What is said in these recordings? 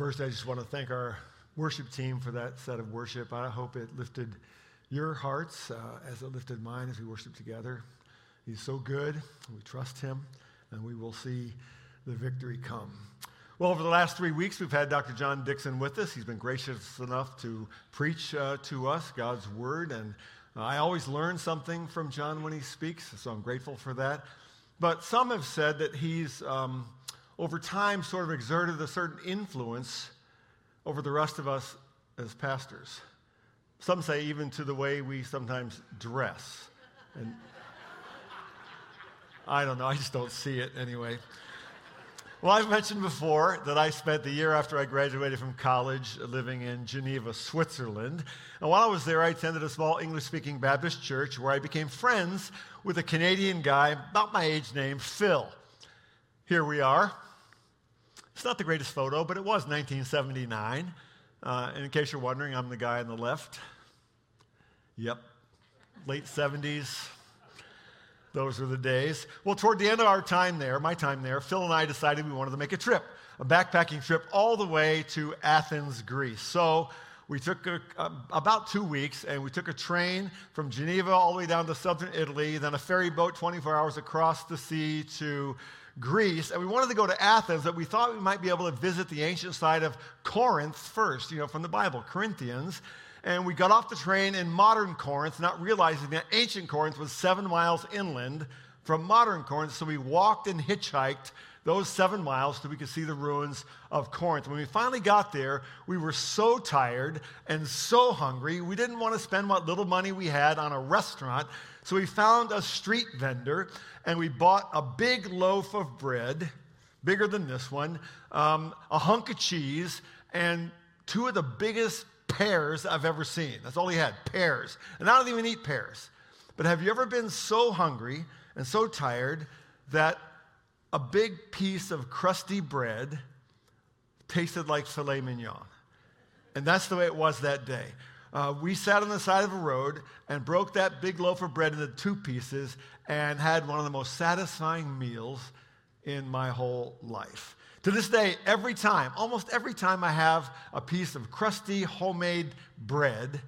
First, I just want to thank our worship team for that set of worship. I hope it lifted your hearts uh, as it lifted mine as we worship together. He's so good. We trust him, and we will see the victory come. Well, over the last three weeks, we've had Dr. John Dixon with us. He's been gracious enough to preach uh, to us God's word, and uh, I always learn something from John when he speaks, so I'm grateful for that. But some have said that he's, um, over time, sort of exerted a certain influence over the rest of us as pastors. Some say even to the way we sometimes dress. And I don't know, I just don't see it anyway. Well, I've mentioned before that I spent the year after I graduated from college living in Geneva, Switzerland. And while I was there, I attended a small English speaking Baptist church where I became friends with a Canadian guy about my age named Phil. Here we are. It's not the greatest photo, but it was 1979. Uh, and in case you're wondering, I'm the guy on the left. Yep, late 70s. Those were the days. Well, toward the end of our time there, my time there, Phil and I decided we wanted to make a trip, a backpacking trip all the way to Athens, Greece. So we took a, about two weeks and we took a train from Geneva all the way down to southern Italy, then a ferry boat 24 hours across the sea to Greece, and we wanted to go to Athens, that we thought we might be able to visit the ancient site of Corinth first, you know, from the Bible, Corinthians. And we got off the train in modern Corinth, not realizing that ancient Corinth was seven miles inland from modern Corinth. So we walked and hitchhiked those seven miles so we could see the ruins of Corinth. When we finally got there, we were so tired and so hungry, we didn't want to spend what little money we had on a restaurant. So we found a street vendor and we bought a big loaf of bread, bigger than this one, um, a hunk of cheese, and two of the biggest pears I've ever seen. That's all he had, pears. And I don't even eat pears. But have you ever been so hungry and so tired that a big piece of crusty bread tasted like filet mignon? And that's the way it was that day. Uh, we sat on the side of a road and broke that big loaf of bread into two pieces and had one of the most satisfying meals in my whole life. To this day, every time, almost every time I have a piece of crusty homemade bread,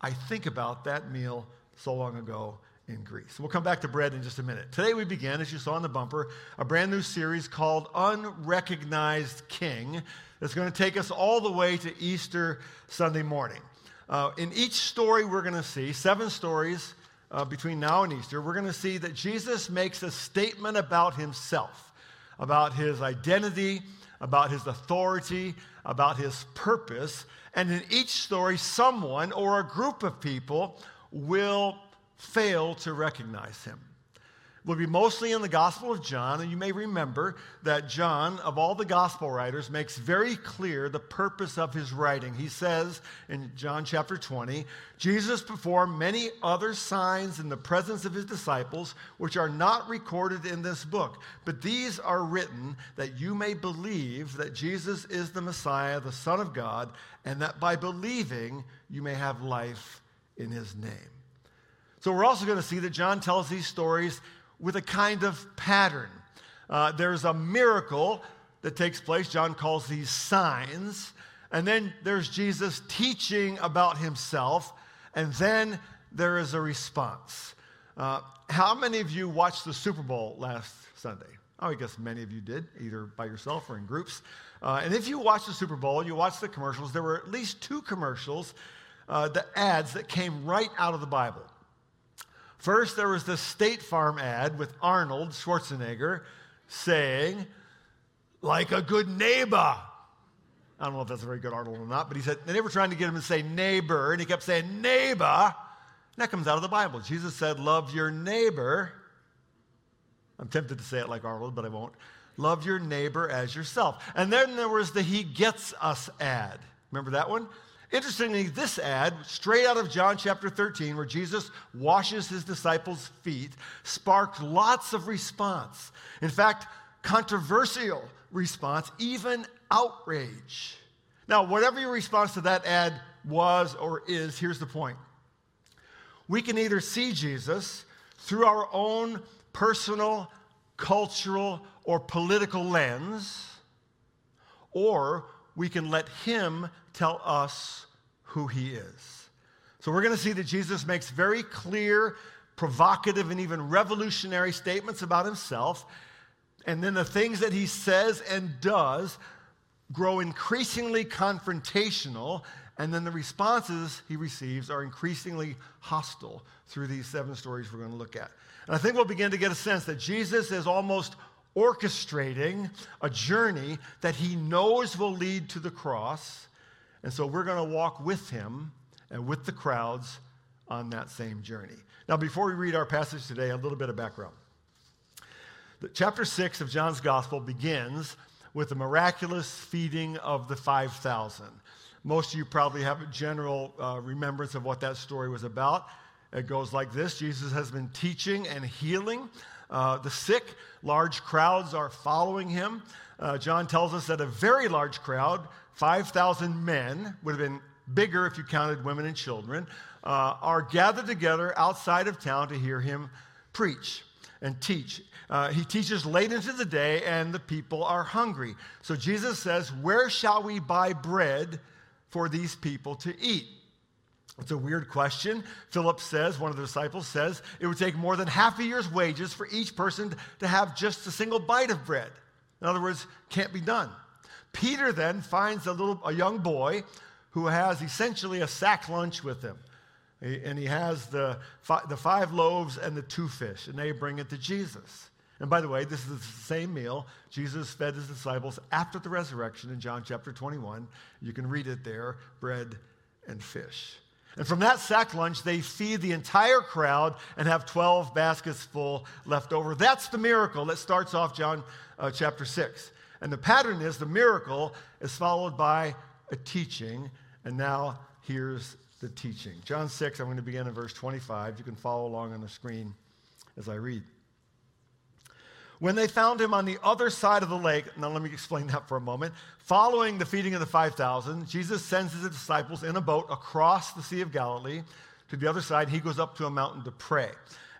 I think about that meal so long ago in Greece. We'll come back to bread in just a minute. Today we begin, as you saw in the bumper, a brand new series called Unrecognized King that's going to take us all the way to Easter Sunday morning. Uh, in each story we're going to see, seven stories uh, between now and Easter, we're going to see that Jesus makes a statement about himself, about his identity, about his authority, about his purpose. And in each story, someone or a group of people will fail to recognize him will be mostly in the Gospel of John. And you may remember that John, of all the Gospel writers, makes very clear the purpose of his writing. He says in John chapter 20, Jesus performed many other signs in the presence of his disciples, which are not recorded in this book. But these are written that you may believe that Jesus is the Messiah, the Son of God, and that by believing you may have life in his name. So, we're also going to see that John tells these stories with a kind of pattern. Uh, there's a miracle that takes place. John calls these signs. And then there's Jesus teaching about himself. And then there is a response. Uh, how many of you watched the Super Bowl last Sunday? Oh, I guess many of you did, either by yourself or in groups. Uh, and if you watched the Super Bowl, you watched the commercials, there were at least two commercials, uh, the ads that came right out of the Bible. First, there was the State Farm ad with Arnold Schwarzenegger saying, like a good neighbor. I don't know if that's a very good Arnold or not, but he said, they were trying to get him to say neighbor, and he kept saying neighbor. And that comes out of the Bible. Jesus said, love your neighbor. I'm tempted to say it like Arnold, but I won't. Love your neighbor as yourself. And then there was the He Gets Us ad. Remember that one? Interestingly, this ad, straight out of John chapter 13, where Jesus washes his disciples' feet, sparked lots of response. In fact, controversial response, even outrage. Now, whatever your response to that ad was or is, here's the point. We can either see Jesus through our own personal, cultural, or political lens, or we can let Him tell us who He is. So we're going to see that Jesus makes very clear, provocative, and even revolutionary statements about Himself. And then the things that He says and does grow increasingly confrontational and then the responses he receives are increasingly hostile through these seven stories we're going to look at. And I think we'll begin to get a sense that Jesus is almost orchestrating a journey that he knows will lead to the cross. And so we're going to walk with him and with the crowds on that same journey. Now, before we read our passage today, a little bit of background. The, chapter 6 of John's Gospel begins with the miraculous feeding of the 5,000. Most of you probably have a general uh, remembrance of what that story was about. It goes like this Jesus has been teaching and healing uh, the sick. Large crowds are following him. Uh, John tells us that a very large crowd, 5,000 men, would have been bigger if you counted women and children, uh, are gathered together outside of town to hear him preach and teach. Uh, he teaches late into the day, and the people are hungry. So Jesus says, Where shall we buy bread for these people to eat? It's a weird question. Philip says, one of the disciples says, it would take more than half a year's wages for each person to have just a single bite of bread. In other words, can't be done. Peter then finds a little a young boy who has essentially a sack lunch with him. And he has the, the five loaves and the two fish, and they bring it to Jesus. And by the way, this is the same meal Jesus fed his disciples after the resurrection in John chapter 21. You can read it there bread and fish. And from that sack lunch, they feed the entire crowd and have 12 baskets full left over. That's the miracle that starts off John uh, chapter 6. And the pattern is the miracle is followed by a teaching. And now here's the teaching. John 6, I'm going to begin in verse 25. You can follow along on the screen as I read. When they found him on the other side of the lake, now let me explain that for a moment. Following the feeding of the 5,000, Jesus sends his disciples in a boat across the Sea of Galilee to the other side. He goes up to a mountain to pray.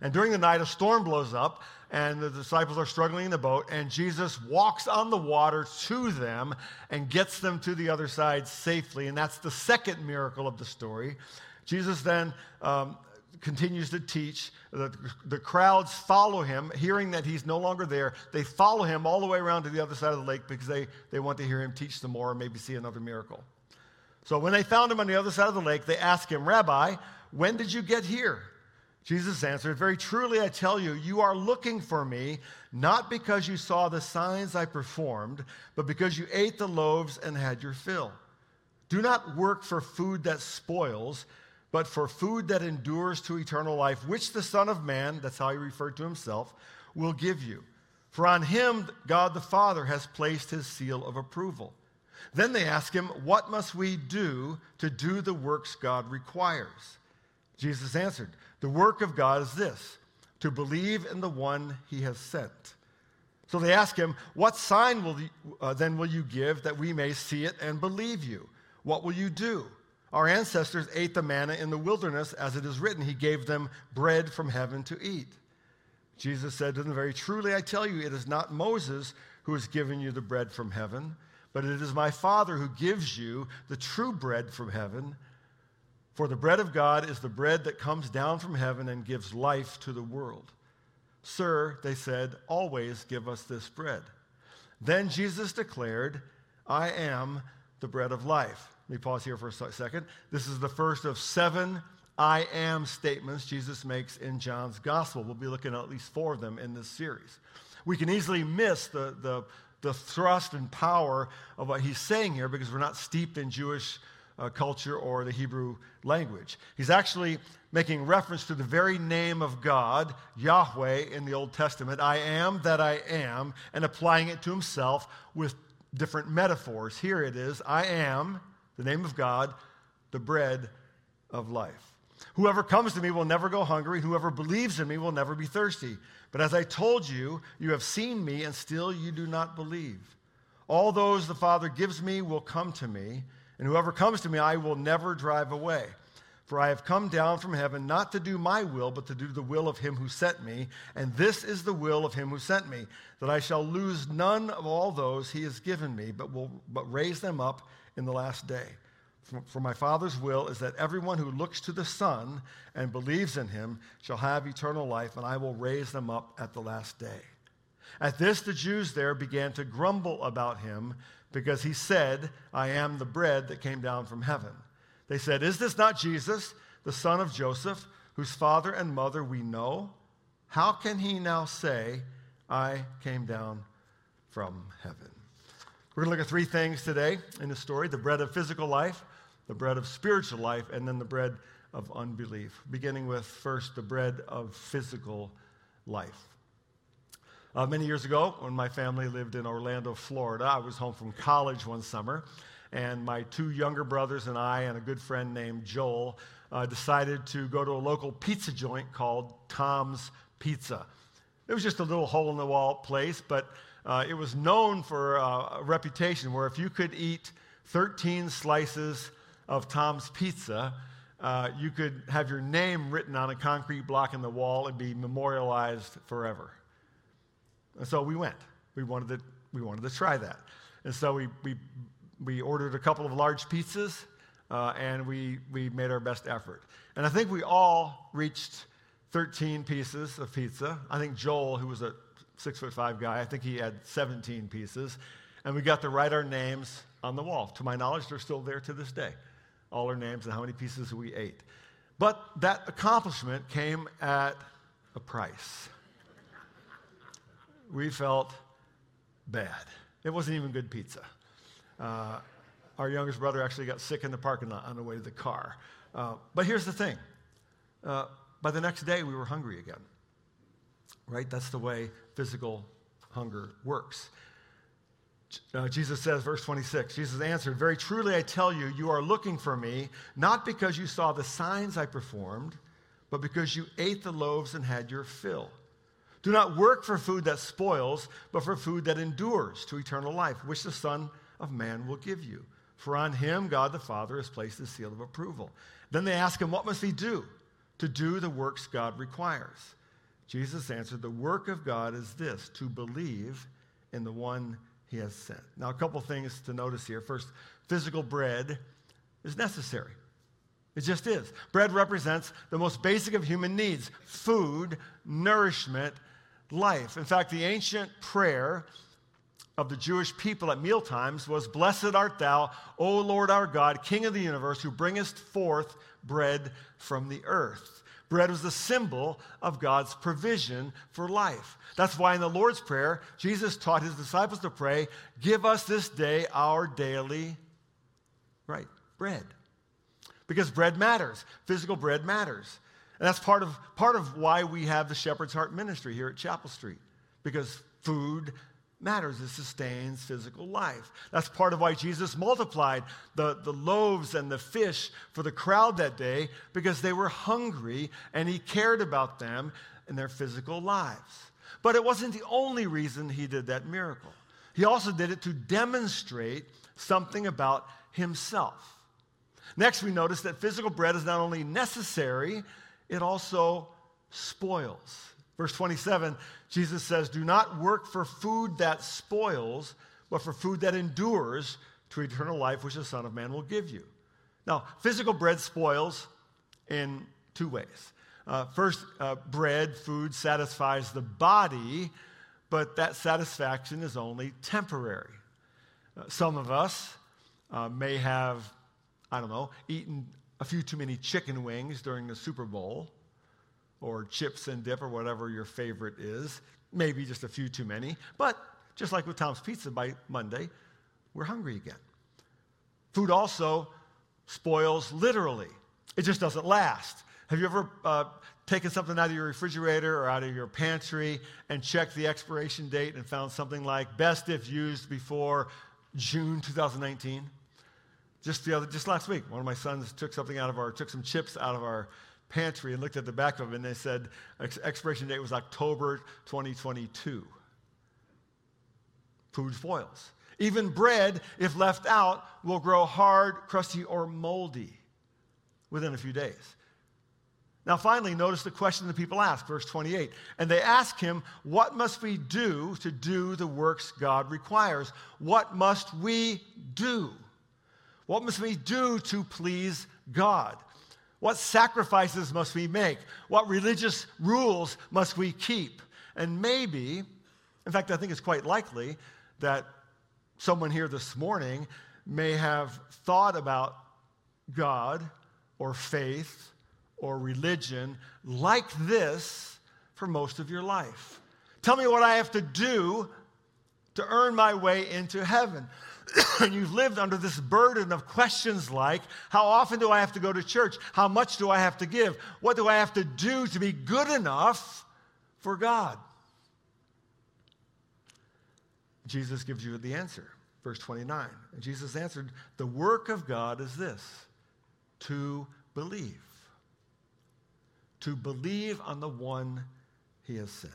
And during the night, a storm blows up, and the disciples are struggling in the boat, and Jesus walks on the water to them and gets them to the other side safely. And that's the second miracle of the story. Jesus then um, continues to teach. The, the crowds follow him, hearing that he's no longer there. They follow him all the way around to the other side of the lake because they, they want to hear him teach some more and maybe see another miracle. So when they found him on the other side of the lake, they asked him, Rabbi, when did you get here? Jesus answered, Very truly I tell you, you are looking for me, not because you saw the signs I performed, but because you ate the loaves and had your fill. Do not work for food that spoils but for food that endures to eternal life, which the Son of Man, that's how he referred to himself, will give you. For on him God the Father has placed his seal of approval. Then they ask him, What must we do to do the works God requires? Jesus answered, The work of God is this, to believe in the one he has sent. So they ask him, What sign will you, uh, then will you give that we may see it and believe you? What will you do? Our ancestors ate the manna in the wilderness, as it is written, He gave them bread from heaven to eat. Jesus said to them, Very truly, I tell you, it is not Moses who has given you the bread from heaven, but it is my Father who gives you the true bread from heaven. For the bread of God is the bread that comes down from heaven and gives life to the world. Sir, they said, always give us this bread. Then Jesus declared, I am the bread of life. Let me pause here for a second. This is the first of seven I am statements Jesus makes in John's gospel. We'll be looking at at least four of them in this series. We can easily miss the, the, the thrust and power of what he's saying here because we're not steeped in Jewish uh, culture or the Hebrew language. He's actually making reference to the very name of God, Yahweh, in the Old Testament, I am that I am, and applying it to himself with different metaphors. Here it is I am the name of God, the bread of life. Whoever comes to me will never go hungry. Whoever believes in me will never be thirsty. But as I told you, you have seen me, and still you do not believe. All those the Father gives me will come to me, and whoever comes to me, I will never drive away. For I have come down from heaven not to do my will, but to do the will of him who sent me. And this is the will of him who sent me, that I shall lose none of all those he has given me, but will but raise them up in the last day. For, my Father's will is that everyone who looks to the Son and believes in him shall have eternal life, and I will raise them up at the last day. At this, the Jews there began to grumble about him because he said, I am the bread that came down from heaven. They said, Is this not Jesus, the son of Joseph, whose father and mother we know? How can he now say, I came down from heaven? We're going to look at three things today in the story the bread of physical life, the bread of spiritual life, and then the bread of unbelief. Beginning with first the bread of physical life. Uh, many years ago, when my family lived in Orlando, Florida, I was home from college one summer, and my two younger brothers and I, and a good friend named Joel, uh, decided to go to a local pizza joint called Tom's Pizza. It was just a little hole in the wall place, but uh, it was known for uh, a reputation where if you could eat 13 slices of Tom's Pizza, uh, you could have your name written on a concrete block in the wall and be memorialized forever. And so we went. We wanted to, we wanted to try that. And so we, we, we ordered a couple of large pizzas uh, and we, we made our best effort. And I think we all reached 13 pieces of pizza. I think Joel, who was a six foot five guy, I think he had 17 pieces. And we got to write our names on the wall. To my knowledge, they're still there to this day. All our names and how many pieces we ate. But that accomplishment came at a price we felt bad. It wasn't even good pizza. Uh, our youngest brother actually got sick in the parking lot on the way to the car. Uh, but here's the thing uh, by the next day, we were hungry again. Right? That's the way physical hunger works. Uh, Jesus says, verse 26, Jesus answered, Very truly I tell you, you are looking for me, not because you saw the signs I performed, but because you ate the loaves and had your fill. Do not work for food that spoils, but for food that endures to eternal life, which the Son of Man will give you. For on him God the Father has placed the seal of approval. Then they ask him, What must he do to do the works God requires? Jesus answered, The work of God is this, to believe in the one he has sent. Now, a couple things to notice here. First, physical bread is necessary. It just is. Bread represents the most basic of human needs food, nourishment, life. In fact, the ancient prayer of the Jewish people at mealtimes was Blessed art thou, O Lord our God, King of the universe, who bringest forth bread from the earth. Bread was the symbol of God's provision for life. That's why in the Lord's Prayer, Jesus taught his disciples to pray, Give us this day our daily, right, bread. Because bread matters. Physical bread matters. And that's part of, part of why we have the Shepherd's Heart ministry here at Chapel Street, because food matters. It sustains physical life. That's part of why Jesus multiplied the, the loaves and the fish for the crowd that day, because they were hungry and he cared about them and their physical lives. But it wasn't the only reason he did that miracle. He also did it to demonstrate something about himself. Next, we notice that physical bread is not only necessary, it also spoils. Verse 27, Jesus says, Do not work for food that spoils, but for food that endures to eternal life, which the Son of Man will give you. Now, physical bread spoils in two ways. Uh, first, uh, bread, food satisfies the body, but that satisfaction is only temporary. Uh, some of us uh, may have, I don't know, eaten a few too many chicken wings during the Super Bowl, or chips and dip, or whatever your favorite is. Maybe just a few too many. But just like with Tom's Pizza by Monday, we're hungry again. Food also spoils literally, it just doesn't last. Have you ever uh, taken something out of your refrigerator or out of your pantry and checked the expiration date and found something like best if used before June 2019? Just the other, just last week, one of my sons took something out of our, took some chips out of our pantry and looked at the back of it, and they said expiration date was October 2022. Food spoils. Even bread, if left out, will grow hard, crusty, or moldy. within a few days. Now, finally, notice the question the people ask, verse 28. And they ask him, What must we do to do the works God requires? What must we do? What must we do to please God? What sacrifices must we make? What religious rules must we keep? And maybe, in fact, I think it's quite likely that someone here this morning may have thought about God or faith or religion like this for most of your life. Tell me what I have to do to earn my way into heaven. And you've lived under this burden of questions like how often do I have to go to church? How much do I have to give? What do I have to do to be good enough for God? Jesus gives you the answer. Verse 29. And Jesus answered, The work of God is this to believe to believe on the one he has sent.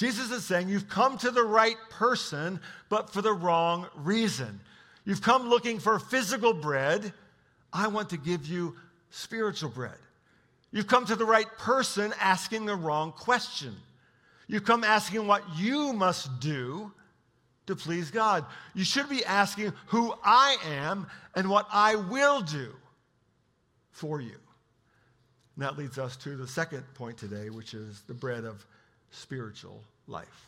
Jesus is saying, You've come to the right person, but for the wrong reason. You've come looking for physical bread. I want to give you spiritual bread. You've come to the right person asking the wrong question. You've come asking what you must do to please God. You should be asking who I am and what I will do for you. And that leads us to the second point today, which is the bread of spiritual life.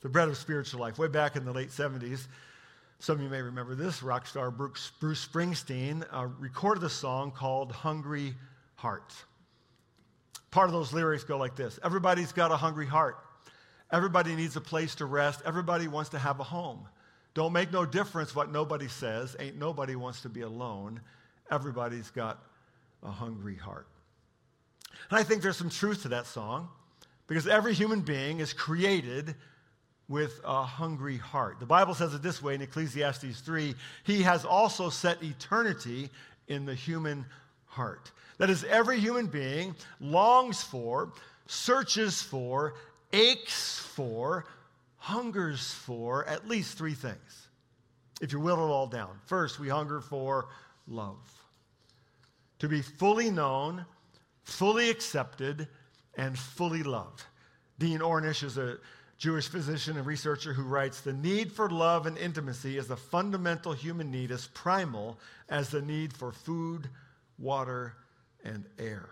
The bread of spiritual life. Way back in the late 70s, some of you may remember this, rock star Bruce, Springsteen uh, recorded a song called Hungry Heart. Part of those lyrics go like this Everybody's got a hungry heart. Everybody needs a place to rest. Everybody wants to have a home. Don't make no difference what nobody says. Ain't nobody wants to be alone. Everybody's got a hungry heart. And I think there's some truth to that song because every human being is created with a hungry heart. The Bible says it this way in Ecclesiastes 3 He has also set eternity in the human heart. That is, every human being longs for, searches for, aches for, hungers for at least three things. If you will it all down. First, we hunger for love. To be fully known fully accepted and fully loved. Dean Ornish is a Jewish physician and researcher who writes The need for love and intimacy is a fundamental human need, as primal as the need for food, water, and air.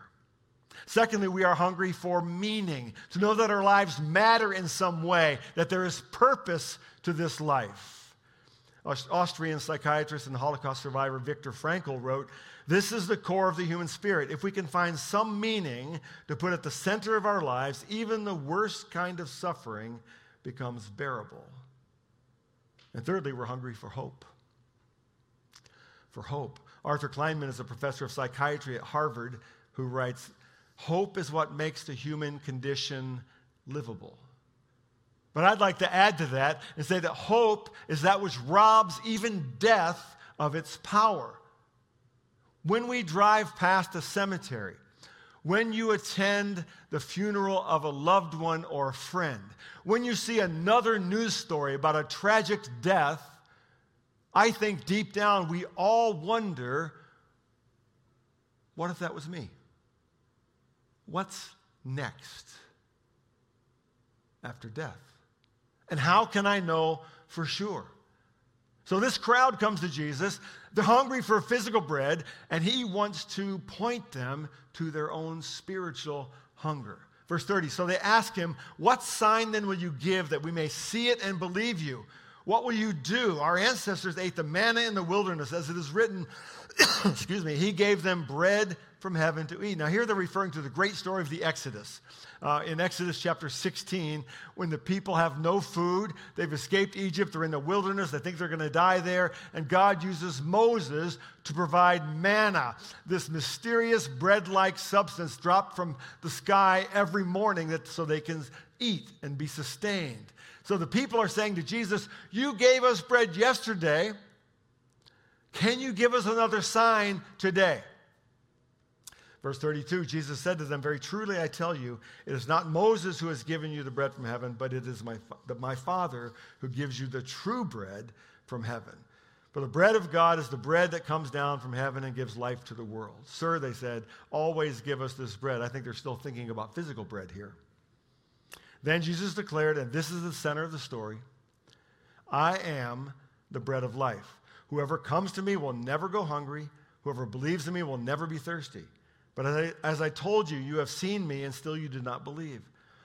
Secondly, we are hungry for meaning, to know that our lives matter in some way, that there is purpose to this life. Austrian psychiatrist and Holocaust survivor Viktor Frankl wrote this is the core of the human spirit. If we can find some meaning to put at the center of our lives, even the worst kind of suffering becomes bearable. And thirdly, we're hungry for hope. For hope. Arthur Kleinman is a professor of psychiatry at Harvard who writes Hope is what makes the human condition livable. But I'd like to add to that and say that hope is that which robs even death of its power. When we drive past a cemetery, when you attend the funeral of a loved one or a friend, when you see another news story about a tragic death, I think deep down we all wonder what if that was me? What's next after death? And how can I know for sure? So this crowd comes to Jesus. They're hungry for physical bread, and he wants to point them to their own spiritual hunger. Verse 30 So they ask him, What sign then will you give that we may see it and believe you? What will you do? Our ancestors ate the manna in the wilderness, as it is written, excuse me, he gave them bread from heaven to eat. Now, here they're referring to the great story of the Exodus. Uh, in Exodus chapter 16, when the people have no food, they've escaped Egypt, they're in the wilderness, they think they're going to die there, and God uses Moses to provide manna, this mysterious bread like substance dropped from the sky every morning that, so they can eat and be sustained. So the people are saying to Jesus, You gave us bread yesterday. Can you give us another sign today? Verse 32 Jesus said to them, Very truly I tell you, it is not Moses who has given you the bread from heaven, but it is my, my Father who gives you the true bread from heaven. For the bread of God is the bread that comes down from heaven and gives life to the world. Sir, they said, always give us this bread. I think they're still thinking about physical bread here. Then Jesus declared, and this is the center of the story I am the bread of life. Whoever comes to me will never go hungry. Whoever believes in me will never be thirsty. But as I, as I told you, you have seen me, and still you did not believe.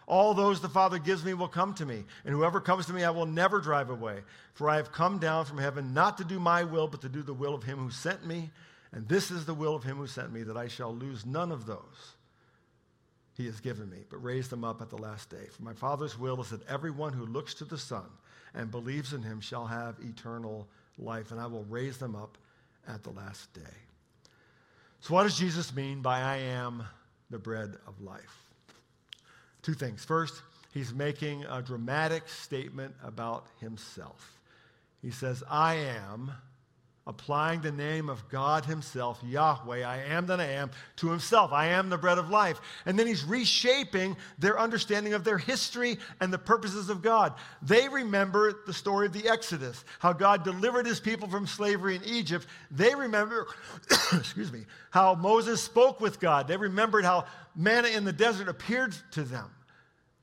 All those the Father gives me will come to me, and whoever comes to me I will never drive away. For I have come down from heaven not to do my will, but to do the will of him who sent me. And this is the will of him who sent me, that I shall lose none of those he has given me, but raise them up at the last day. For my Father's will is that everyone who looks to the Son and believes in him shall have eternal life, and I will raise them up at the last day. So, what does Jesus mean by I am the bread of life? Two things. First, he's making a dramatic statement about himself. He says, I am, applying the name of God himself, Yahweh, I am that I am, to himself. I am the bread of life. And then he's reshaping their understanding of their history and the purposes of God. They remember the story of the Exodus, how God delivered his people from slavery in Egypt. They remember, excuse me, how Moses spoke with God. They remembered how manna in the desert appeared to them.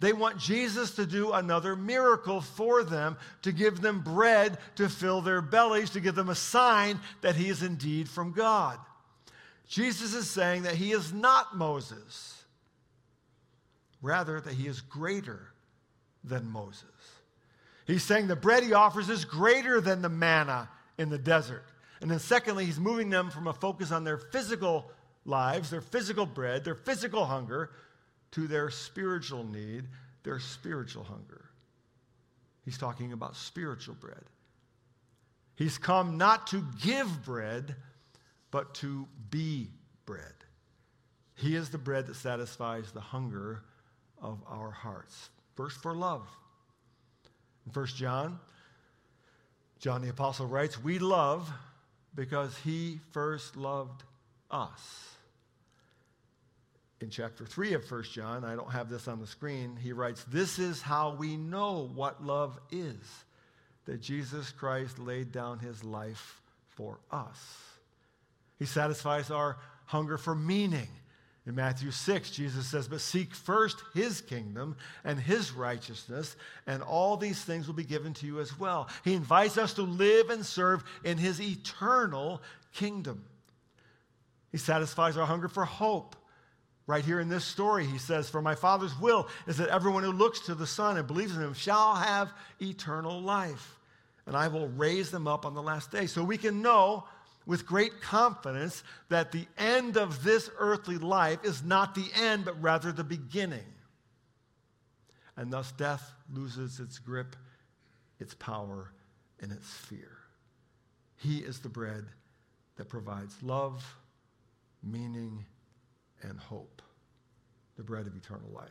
They want Jesus to do another miracle for them, to give them bread to fill their bellies, to give them a sign that he is indeed from God. Jesus is saying that he is not Moses, rather, that he is greater than Moses. He's saying the bread he offers is greater than the manna in the desert. And then, secondly, he's moving them from a focus on their physical lives, their physical bread, their physical hunger, to their spiritual need, their spiritual hunger. He's talking about spiritual bread. He's come not to give bread, but to be bread. He is the bread that satisfies the hunger of our hearts. First, for love. In 1 John, John the Apostle writes, We love because he first loved us in chapter 3 of 1 John, I don't have this on the screen, he writes, This is how we know what love is, that Jesus Christ laid down his life for us. He satisfies our hunger for meaning. In Matthew 6, Jesus says, But seek first his kingdom and his righteousness, and all these things will be given to you as well. He invites us to live and serve in his eternal kingdom. He satisfies our hunger for hope. Right here in this story, he says, For my Father's will is that everyone who looks to the Son and believes in him shall have eternal life, and I will raise them up on the last day. So we can know with great confidence that the end of this earthly life is not the end, but rather the beginning. And thus death loses its grip, its power, and its fear. He is the bread that provides love, meaning, and hope, the bread of eternal life.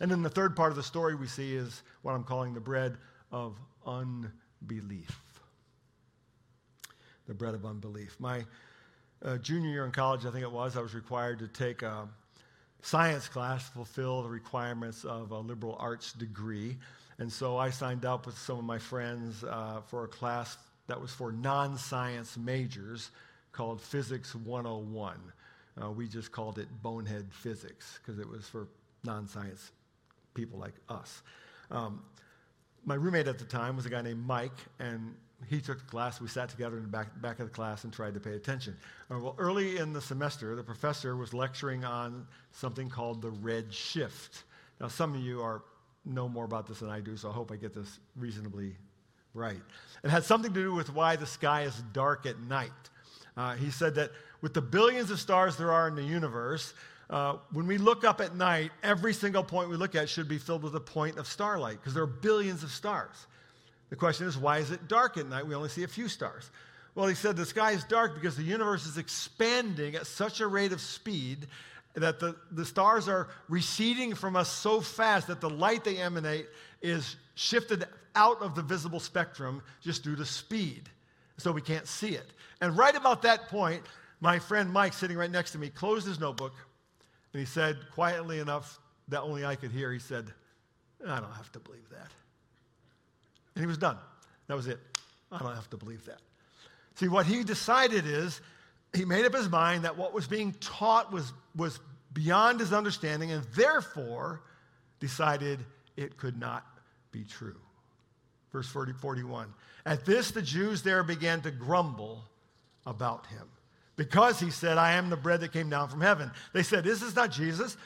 And then the third part of the story we see is what I'm calling the bread of unbelief. The bread of unbelief. My uh, junior year in college, I think it was, I was required to take a science class to fulfill the requirements of a liberal arts degree. And so I signed up with some of my friends uh, for a class that was for non science majors called Physics 101. Uh, we just called it bonehead physics because it was for non science people like us. Um, my roommate at the time was a guy named Mike, and he took the class. We sat together in the back, back of the class and tried to pay attention. Uh, well, early in the semester, the professor was lecturing on something called the red shift. Now, some of you are know more about this than I do, so I hope I get this reasonably right. It had something to do with why the sky is dark at night. Uh, he said that with the billions of stars there are in the universe, uh, when we look up at night, every single point we look at should be filled with a point of starlight because there are billions of stars. The question is, why is it dark at night? We only see a few stars. Well, he said the sky is dark because the universe is expanding at such a rate of speed that the, the stars are receding from us so fast that the light they emanate is shifted out of the visible spectrum just due to speed. So we can't see it. And right about that point, my friend Mike, sitting right next to me, closed his notebook and he said, quietly enough that only I could hear, he said, I don't have to believe that. And he was done. That was it. I don't have to believe that. See, what he decided is he made up his mind that what was being taught was, was beyond his understanding and therefore decided it could not be true. Verse 40, 41. At this, the Jews there began to grumble about him because he said, I am the bread that came down from heaven. They said, Is this not Jesus,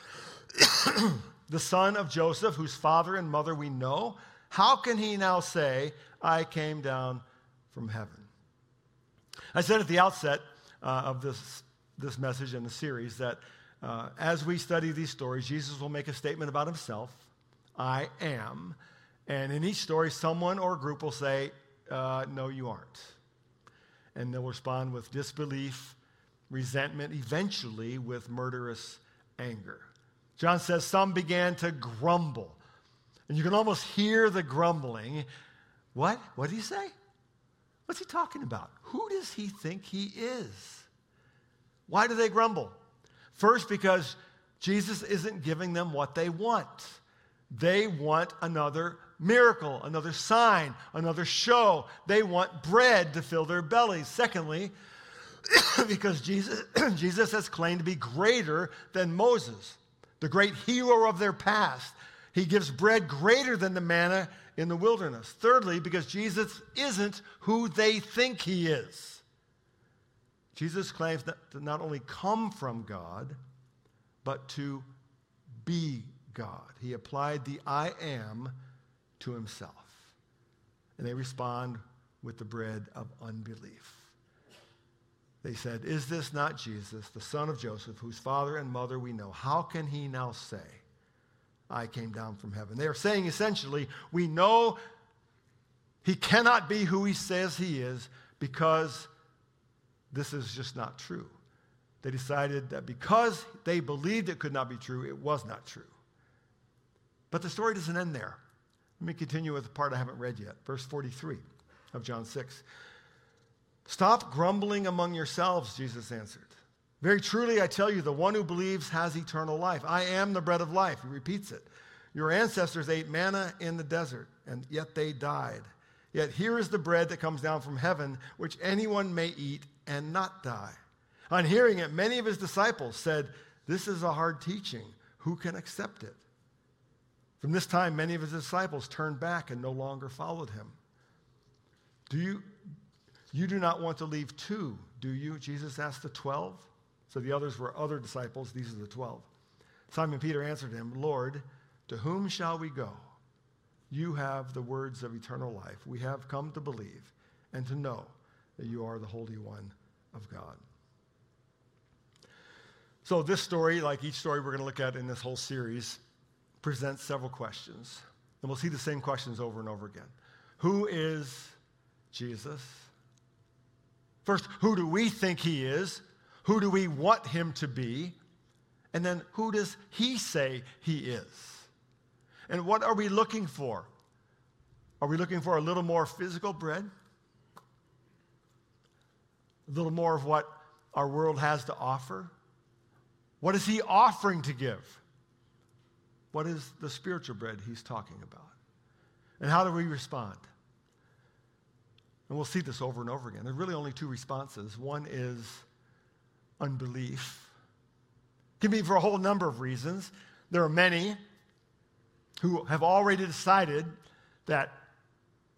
the son of Joseph, whose father and mother we know? How can he now say, I came down from heaven? I said at the outset uh, of this, this message in the series that uh, as we study these stories, Jesus will make a statement about himself I am. And in each story, someone or a group will say, uh, No, you aren't. And they'll respond with disbelief, resentment, eventually with murderous anger. John says, Some began to grumble. And you can almost hear the grumbling. What? What did he say? What's he talking about? Who does he think he is? Why do they grumble? First, because Jesus isn't giving them what they want. They want another miracle, another sign, another show. They want bread to fill their bellies. Secondly, because Jesus, Jesus has claimed to be greater than Moses, the great hero of their past. He gives bread greater than the manna in the wilderness. Thirdly, because Jesus isn't who they think he is. Jesus claims to not only come from God, but to be God. He applied the I am to himself. And they respond with the bread of unbelief. They said, Is this not Jesus, the son of Joseph, whose father and mother we know? How can he now say, I came down from heaven? They are saying essentially, We know he cannot be who he says he is because this is just not true. They decided that because they believed it could not be true, it was not true. But the story doesn't end there. Let me continue with the part I haven't read yet. Verse 43 of John 6. Stop grumbling among yourselves, Jesus answered. Very truly, I tell you, the one who believes has eternal life. I am the bread of life. He repeats it. Your ancestors ate manna in the desert, and yet they died. Yet here is the bread that comes down from heaven, which anyone may eat and not die. On hearing it, many of his disciples said, This is a hard teaching. Who can accept it? From this time, many of his disciples turned back and no longer followed him. Do you, you do not want to leave two, do you? Jesus asked the 12. So the others were other disciples. These are the 12. Simon Peter answered him, Lord, to whom shall we go? You have the words of eternal life. We have come to believe and to know that you are the Holy One of God. So, this story, like each story we're going to look at in this whole series, presents several questions. And we'll see the same questions over and over again. Who is Jesus? First, who do we think he is? Who do we want him to be? And then, who does he say he is? And what are we looking for? Are we looking for a little more physical bread? A little more of what our world has to offer? What is he offering to give? What is the spiritual bread he's talking about? And how do we respond? And we'll see this over and over again. There are really only two responses. One is unbelief. It can be for a whole number of reasons. There are many who have already decided that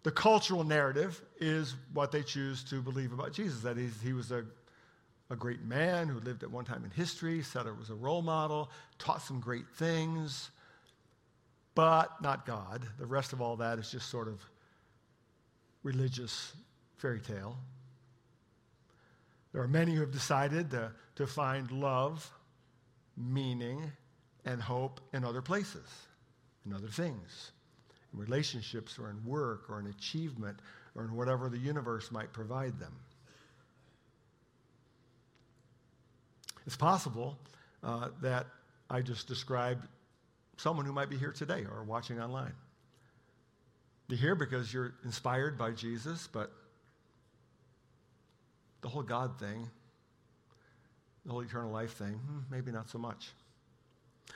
the cultural narrative is what they choose to believe about Jesus, that he was a, a great man who lived at one time in history, said it was a role model, taught some great things, but not God. The rest of all that is just sort of religious fairy tale. There are many who have decided to, to find love, meaning, and hope in other places, in other things, in relationships or in work or in achievement or in whatever the universe might provide them. It's possible uh, that I just described someone who might be here today or watching online. You're here because you're inspired by Jesus, but the whole God thing, the whole eternal life thing, hmm, maybe not so much.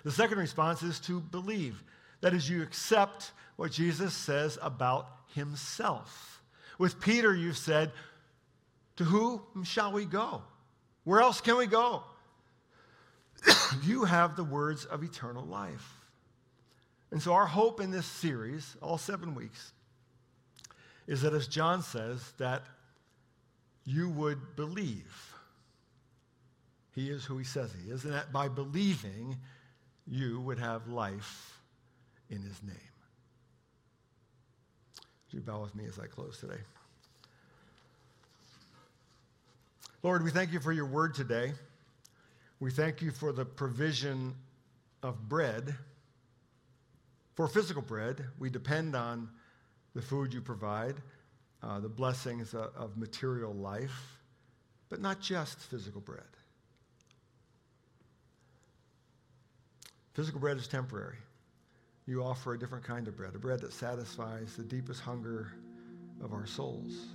The second response is to believe. That is, you accept what Jesus says about himself. With Peter, you've said, To whom shall we go? Where else can we go? you have the words of eternal life. And so, our hope in this series, all seven weeks, is that as John says, that you would believe. He is who he says he is, and that by believing, you would have life in his name. Would you bow with me as I close today? Lord, we thank you for your word today. We thank you for the provision of bread. For physical bread, we depend on the food you provide, uh, the blessings of, of material life, but not just physical bread. Physical bread is temporary. You offer a different kind of bread, a bread that satisfies the deepest hunger of our souls.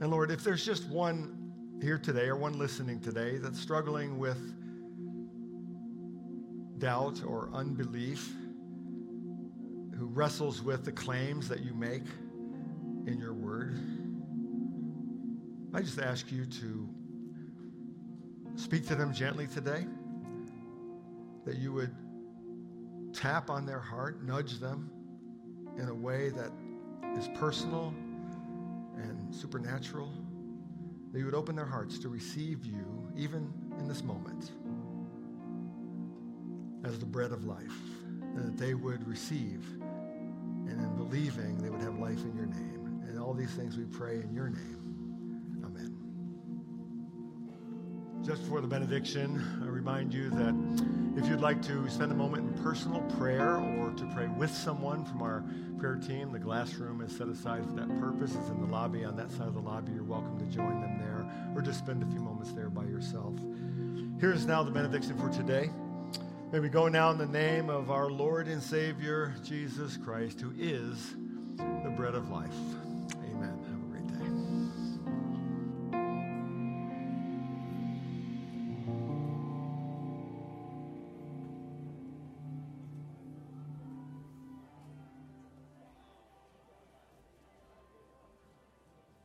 And Lord, if there's just one here today or one listening today that's struggling with doubt or unbelief, who wrestles with the claims that you make in your word, I just ask you to speak to them gently today, that you would tap on their heart, nudge them in a way that is personal and supernatural, that you would open their hearts to receive you, even in this moment, as the bread of life, and that they would receive, and in believing, they would have life in your name. And all these things we pray in your name. Amen. Just before the benediction, I remind you that if you'd like to spend a moment in personal prayer or to pray with someone from our prayer team, the glass room is set aside for that purpose. It's in the lobby. On that side of the lobby, you're welcome to join them there or just spend a few moments there by yourself. Here is now the benediction for today. May we go now in the name of our Lord and Savior, Jesus Christ, who is the bread of life.